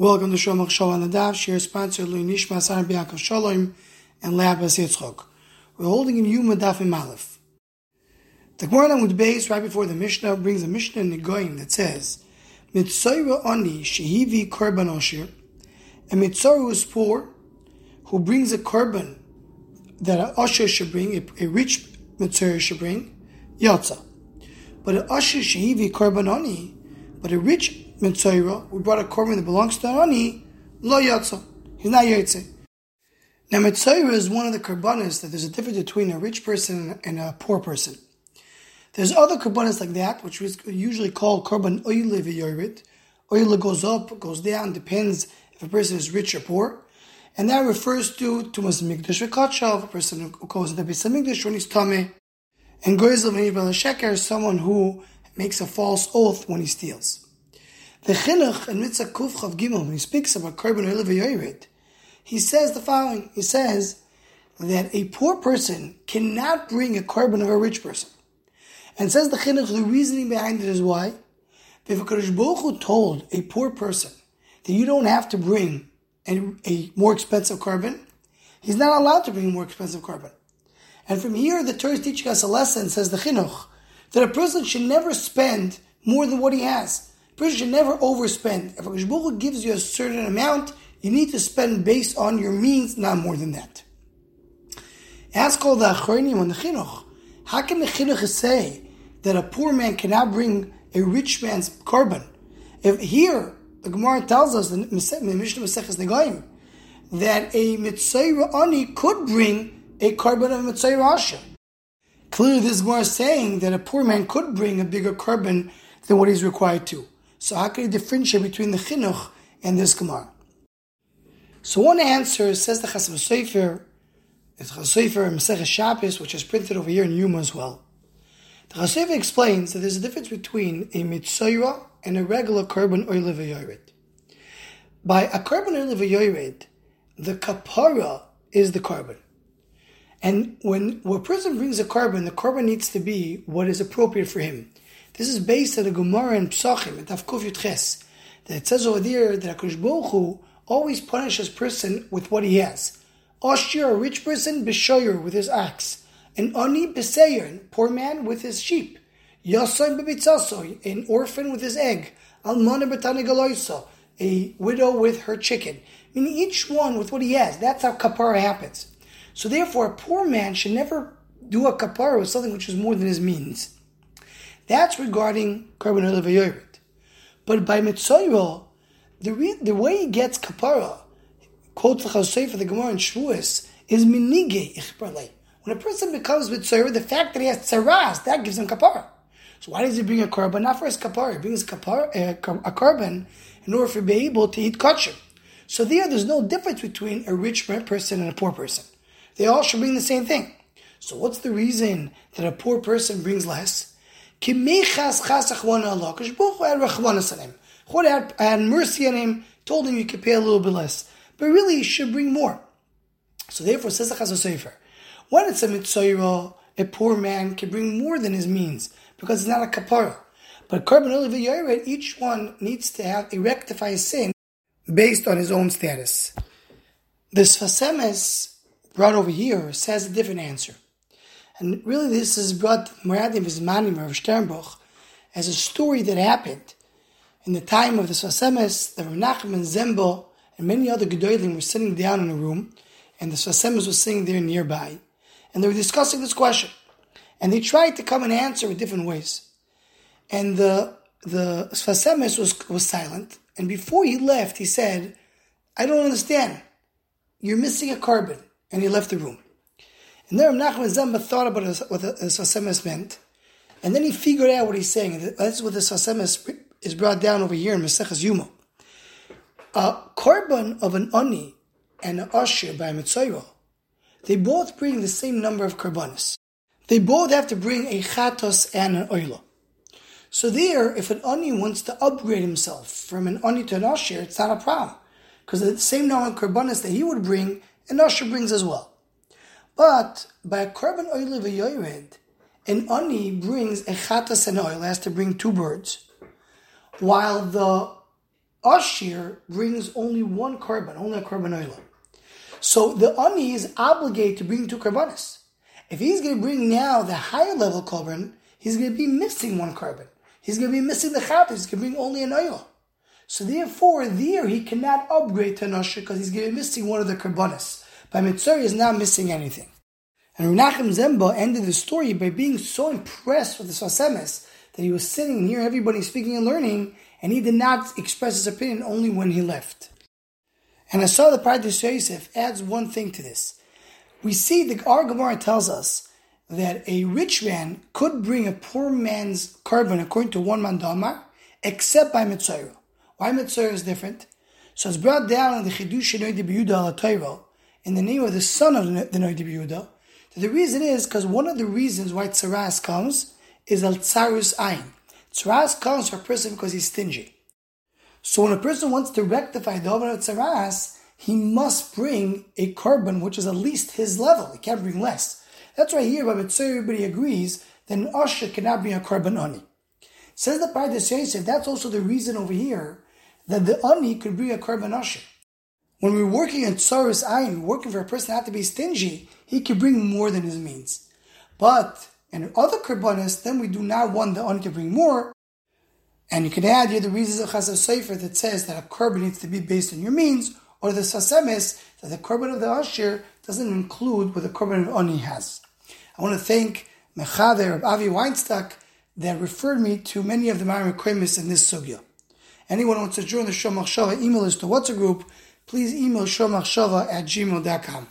Welcome to Shomach the Daf. Share sponsor Lui Nishma Saran Biakov Shalom and Labas Yitzchok. We're holding in Yuma Daf in Malif. The Gemara with base right before the Mishnah brings a Mishnah in the Goyim that says, Mitzoyra Oni Shehivi Korban Oshir, a Mitzoyra who is poor, who brings a korban that a Osher should bring, a, a rich Mitzoyra should bring, Yatza. But an Osher Shehivi Korban Oni, but a rich Mitzayra, we brought a korban that belongs to Ani, lo yatsa. He's not yotze. Now, Mitzayra is one of the korbanos that there's a difference between a rich person and a poor person. There's other korbanos like that, which is usually called korban oile v'yorid. Oile goes up, goes down, depends if a person is rich or poor. And that refers to Tumas Mikdash V'Kachav, a person who goes to the Beis Mikdash when he's tummy. And Goizel Sheker is someone who makes a false oath when he steals. The Chinuch in Mitzvah Kuf Chav Gimel, when he speaks about Korban Yored, he says the following. He says that a poor person cannot bring a korban of a rich person. And says the Chinuch, the reasoning behind it is why? If a Baruch told a poor person that you don't have to bring a, a more expensive korban, he's not allowed to bring a more expensive korban. And from here, the Torah is teaching us a lesson, says the Chinuch, that a person should never spend more than what he has person should never overspend. If a Baruch gives you a certain amount, you need to spend based on your means, not more than that. Ask all the Achronim on the Chinuch. How can the Chinuch say that a poor man cannot bring a rich man's korban? If here, the Gemara tells us in Mishnah Maseches Negaim that a Mitzayra Ani could bring a korban of Mitzayra Asher. Clearly, this Gemara is saying that a poor man could bring a bigger korban than what he's required to. So how can you differentiate between the chinuch and this Gemara? So one answer says the Chasam Sofer, it's Chasam Sofer Masech Shabbos, which is printed over here in Yuma as well. The Chasam Sofer explains that there's a difference between a mitzayra and a regular oile v'yored. By a oile v'yored, the kapara is the korban. And when, when a person brings a korban, the korban needs to be what is appropriate for him. This is based on the Gemara in Psachim, at Avkuf Yutches, that it says over there that HaKadosh Baruch always punishes person with what he has. Oshir, a rich person, Bishoyer, with his axe. And Ani Beseyer, poor man, with his sheep. Yasoy Bebitzasoy, an orphan with his egg. Almana Betani Galoisa, a widow with her chicken. I mean, each one with what he has. That's how kapara happens. So therefore, a poor man should never do a kapara with something which is more than his means. That's regarding korban olav But by mitzvah, the re- the way he gets kapara, quotes the the Gemara in Shavuos, is minige ichbarle. When a person becomes mitzvah, the fact that he has tzaras, that gives him kapara. So why does he bring a korban? Not for his kapara. He brings kapara, uh, a korban in order to be able to eat kosher. So there, there's no difference between a rich person and a poor person. They all should bring the same thing. So what's the reason that a poor person brings less? Kimechas chasach one Allah. Because Baruch had rachmanas on him. God had, er, had er mercy on him, told him you could pay a little bit less. But really, you should bring more. So therefore, says the Chazal when it's a mitzvah, a poor man can bring more than his means, because it's not a kapara. But korban oliv each one needs to have a rectify sin based on his own status. The Sfas Emes brought over here says a different answer. And really, this is brought Meradim Vizmanim of Sternbuch as a story that happened in the time of the Sfas Emes. The Menachem and Zembo and many other Gedolim were sitting down in a room, and the Sfas Emes was sitting there nearby, and they were discussing this question. And they tried to come and answer in different ways. And the the Sfas Emes was, was silent, and before he left, he said, I don't understand. You're missing a korban. And he left the room. And there Nachman Zamba thought about what the Sasemes meant, and then he figured out what he's saying. That's what the Sasemes is brought down over here in Maseches Yuma. A korban of an ani and an usher by a mitzayro, they both bring the same number of korbanos. They both have to bring a chatos and an oila. So there, if an ani wants to upgrade himself from an ani to an usher, it's not a problem. Because the same number of korbanos that he would bring, an usher brings as well. But by a korban oil v'yoyred, an ani brings a chatas and oil, has to bring two birds, while the Ashir brings only one korban, only a korban oila. So the ani is obligated to bring two korbanos. If he's going to bring now the higher level korban, he's going to be missing one korban. He's going to be missing the chat. He's going to bring only an oil. So therefore, there he cannot upgrade to an usher because he's going to be missing one of the karbonis. By he is not missing anything. And Renachem Zemba ended the story by being so impressed with the Sasemes that he was sitting near everybody speaking and learning, and he did not express his opinion only when he left. And I saw the Pardes Yosef adds one thing to this. We see the our Gemara tells us that a rich man could bring a poor man's korban according to one mandamar, except by Mitzvah. Why Mitzvah is different? So it's brought down in the Chidush Noidi B'Yuda al in the name of the son of the Noidi B'Yuda. The reason is because one of the reasons why Tsaras comes is Al Tsarus Ayin. Tsaras comes for a person because he's stingy. So when a person wants to rectify the Oven of Tsaras, he must bring a korban which is at least his level. He can't bring less. That's why here by Mitzvah everybody agrees that an Usher cannot bring a korban ani. Says the Pardes Yosef, that's also the reason over here that the ani could bring a korban usher. When we're working in tsaris ayin, working for a person not to be stingy, he can bring more than his means. But in other korbanos, then we do not want the ani to bring more. And you can add here the reasons of Chasam Sofer that says that a korban needs to be based on your means, or the sasemis that the korban of the ashir doesn't include what the korban of ani has. I want to thank Mechader of Avi Weinstock that referred me to many of the Marim kremis in this sugya. Anyone who wants to join the Shomach Shava email list to what's a group, please email shomachshava at gmail.com.